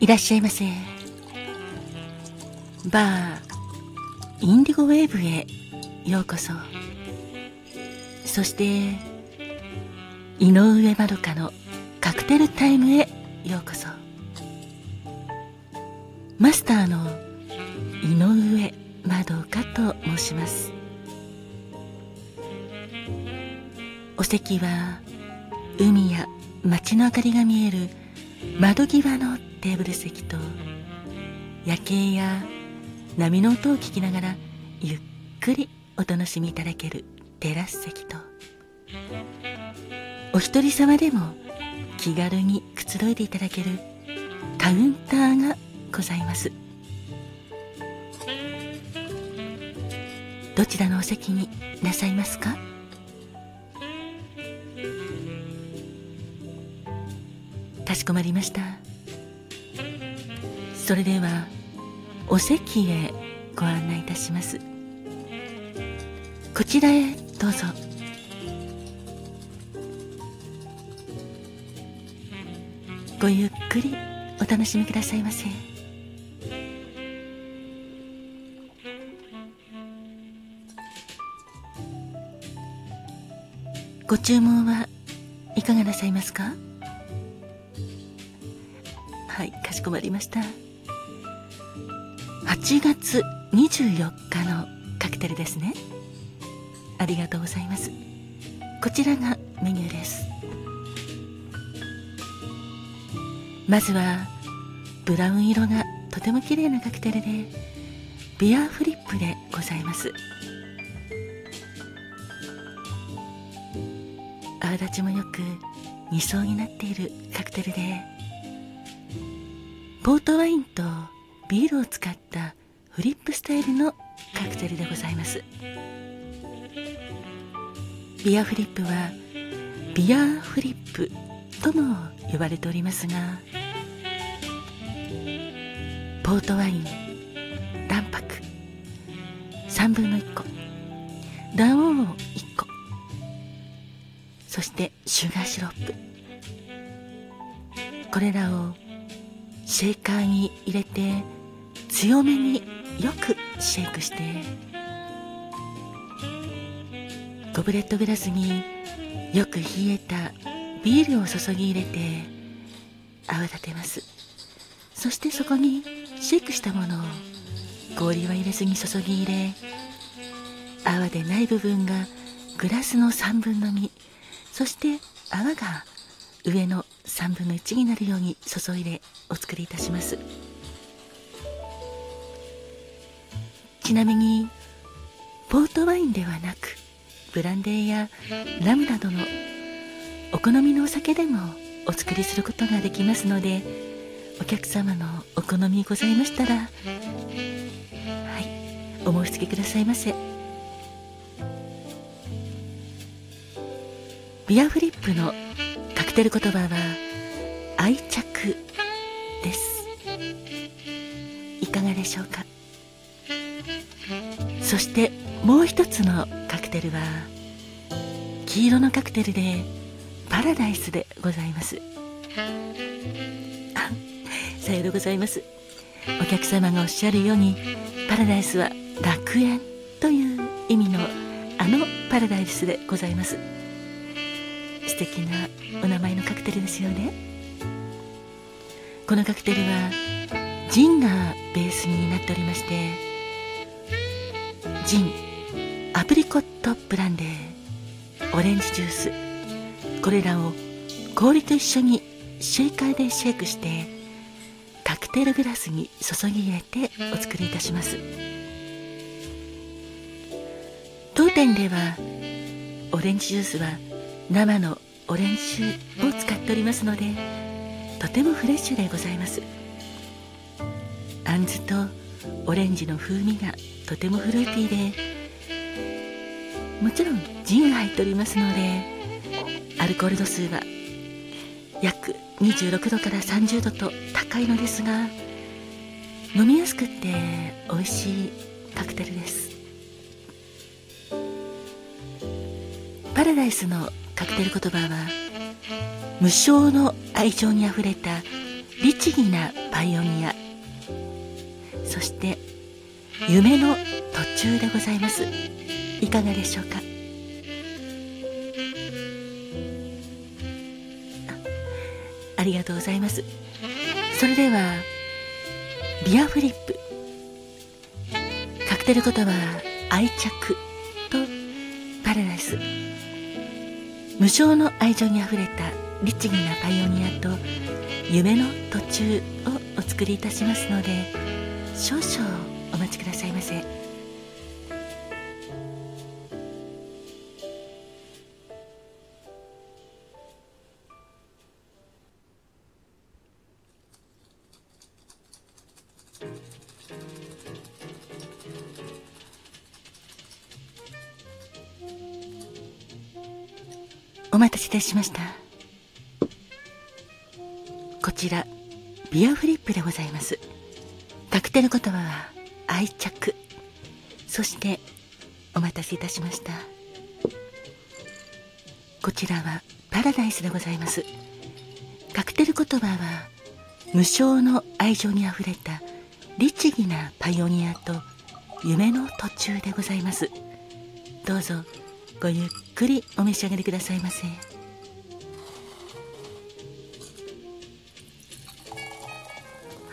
いらっしゃいませ。バーインディゴウェーブへようこそ。そして井上まどかのカクテルタイムへようこそ。マスターの井上まどかと申します。お席は海や街の明かりが見える窓際のテーブル席と夜景や波の音を聞きながらゆっくりお楽しみいただけるテラス席と。お一人様でも気軽にくつろいでいただけるカウンターがございます。どちらのお席になさいますか？かしこまりました。それではお席へご案内いたします。こちらへどうぞ。ごゆっくりお楽しみくださいませ。ご注文はいかがなさいますか？はいかしこまりました。8月24日のカクテルですね。ありがとうございます。こちらがメニューです。まずはブラウン色がとても綺麗なカクテルでビアフリップでございます。泡立ちもよく2層になっているカクテルでポートワインとビールを使ったフリップスタイルのカクテルでございます。ビアフリップはビアフリップとも呼ばれておりますがポートワイン卵白3分の1個卵黄1個そしてシュガーシロップ。これらをシェーカーに入れて強めによくシェイクしてゴブレットグラスによく冷えたビールを注ぎ入れて泡立てます。そしてそこにシェイクしたものを氷は入れずに注ぎ入れ泡でない部分がグラスの3分の2そして泡が上の3分の1になるように注いでお作りいたします。ちなみにポートワインではなくブランデーやラムなどのお好みのお酒でもお作りすることができますのでお客様のお好みございましたらはいお申し付けくださいませ。ビアフリップのカクテル言葉は愛着です。いかがでしょうか？そしてもう一つのカクテルは黄色のカクテルでパラダイスでございます。あさようでございます。お客様がおっしゃるようにパラダイスは楽園という意味のあのパラダイスでございます。素敵なお名前のカクテルですよね。このカクテルはジンがベースになっておりましてジンアプリコットブランデーオレンジジュースこれらを氷と一緒にシェイカーでシェイクしてカクテルグラスに注ぎ入れてお作りいたします。当店ではオレンジジュースは生のオレンジを使っておりますのでとてもフレッシュでございます。あんずとオレンジの風味がとてもフルーティーでもちろんジンが入っておりますのでアルコール度数は約26度から30度と高いのですが飲みやすくて美味しいカクテルです。パラダイスのカクテル言葉は無償の愛情にあふれた律儀なパイオニア。そして夢の途中でございます。いかがでしょうか？ありがとうございます。それではビアフリップ。カクテル言葉愛着とパラダイス。無償の愛情にあふれた律儀なパイオニアと夢の途中をお作りいたしますので少々お待ちくださいませ。待たせいたしました。こちらビアフリップでございます。カクテル言葉は愛着。そしてお待たせいたしました。こちらはパラダイスでございます。カクテル言葉は無償の愛情にあふれた律儀なパイオニアと夢の途中でございます。どうぞごゆっくりお召し上がりくださいませ。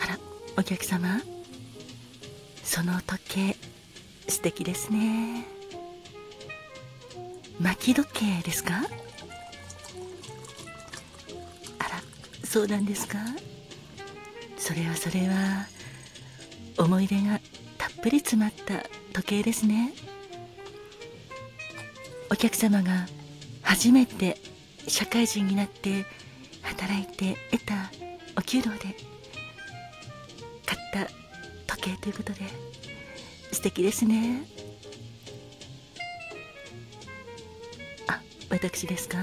あらお客様。その時計素敵ですね。巻き時計ですか？あらそうなんですか？それはそれは思い出がたっぷり詰まった時計ですね。お客様が初めて社会人になって働いて得たお給料で買った時計ということで素敵ですね。あ私ですか？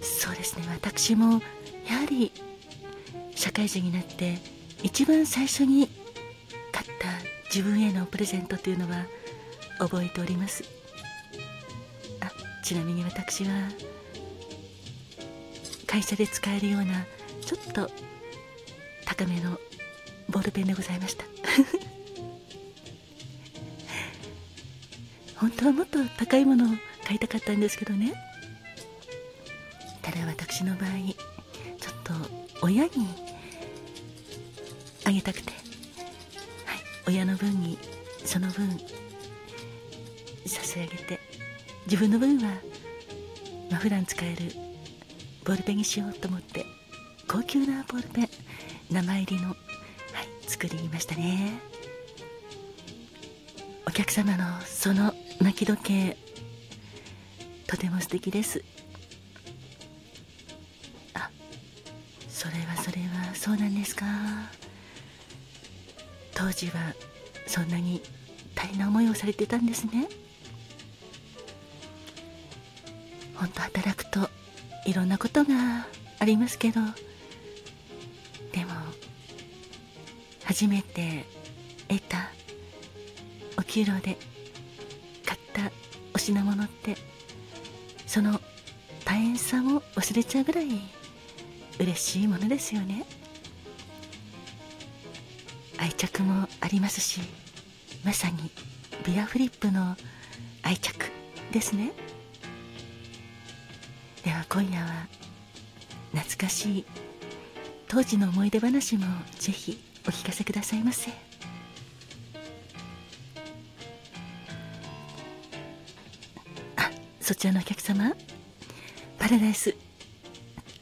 そうですね。私もやはり社会人になって一番最初に買った自分へのプレゼントというのは覚えております。ちなみに私は会社で使えるようなちょっと高めのボールペンでございました。本当はもっと高いものを買いたかったんですけどね。ただ私の場合ちょっと親にあげたくて。はい親の分にその分差し上げて。自分の分は、まあ、普段使えるボールペンにしようと思って高級なボールペン名前入りの、はい、作りましたね。お客様のその泣き時計とても素敵です。あそれはそれはそうなんですか。当時はそんなに大変な思いをされてたんですね。本当働くといろんなことがありますけどでも初めて得たお給料で買ったお品物ってその大変さも忘れちゃうぐらい嬉しいものですよね。愛着もありますしまさにビアフリップの愛着ですね。では今夜は懐かしい当時の思い出話もぜひお聞かせくださいませ。あそちらのお客様パラダイス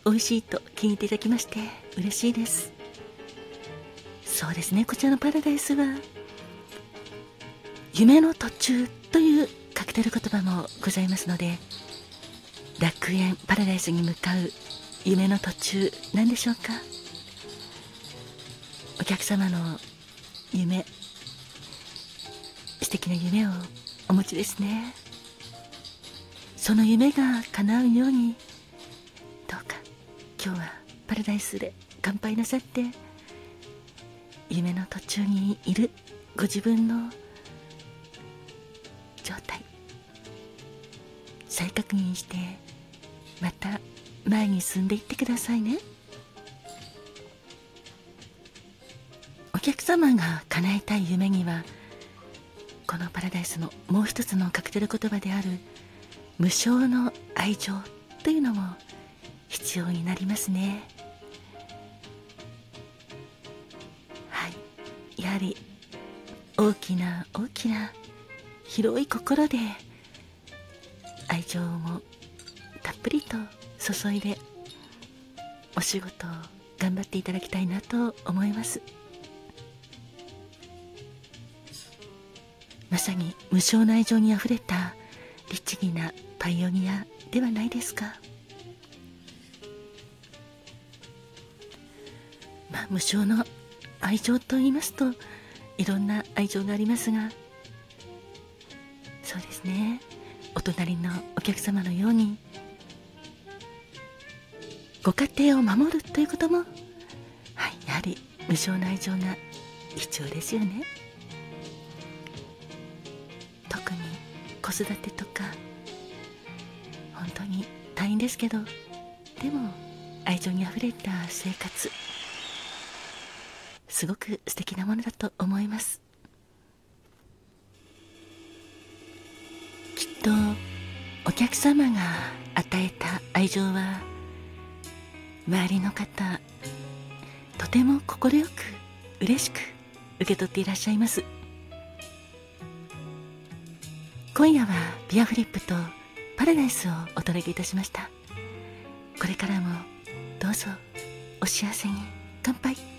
美味しいと気に入っていただきまして嬉しいです。そうですねこちらのパラダイスは夢の途中というカクテル言葉もございますので楽園パラダイスに向かう夢の途中なんでしょうか？お客様の夢素敵な夢をお持ちですね。その夢が叶うようにどうか今日はパラダイスで乾杯なさって夢の途中にいるご自分の状態再確認してまた前に進んでいってくださいね。お客様が叶えたい夢にはこのパラダイスのもう一つのカクテル言葉である無償の愛情というのも必要になりますね。はい。やはり大きな大きな広い心で愛情もたっぷりと注いでお仕事を頑張っていただきたいなと思います。まさに無償の愛情にあふれた律儀なパイオニアではないですか。まあ無償の愛情と言いますといろんな愛情がありますがそうですね。お隣のお客様のようにご家庭を守るということも、はい、やはり無償の愛情が必要ですよね。特に子育てとか本当に大変ですけどでも愛情にあふれた生活すごく素敵なものだと思います。きっとお客様が与えた愛情は周りの方とても快く嬉しく受け取っていらっしゃいます。今夜はビアフリップとパラダイスをお届けいたしました。これからもどうぞお幸せに乾杯。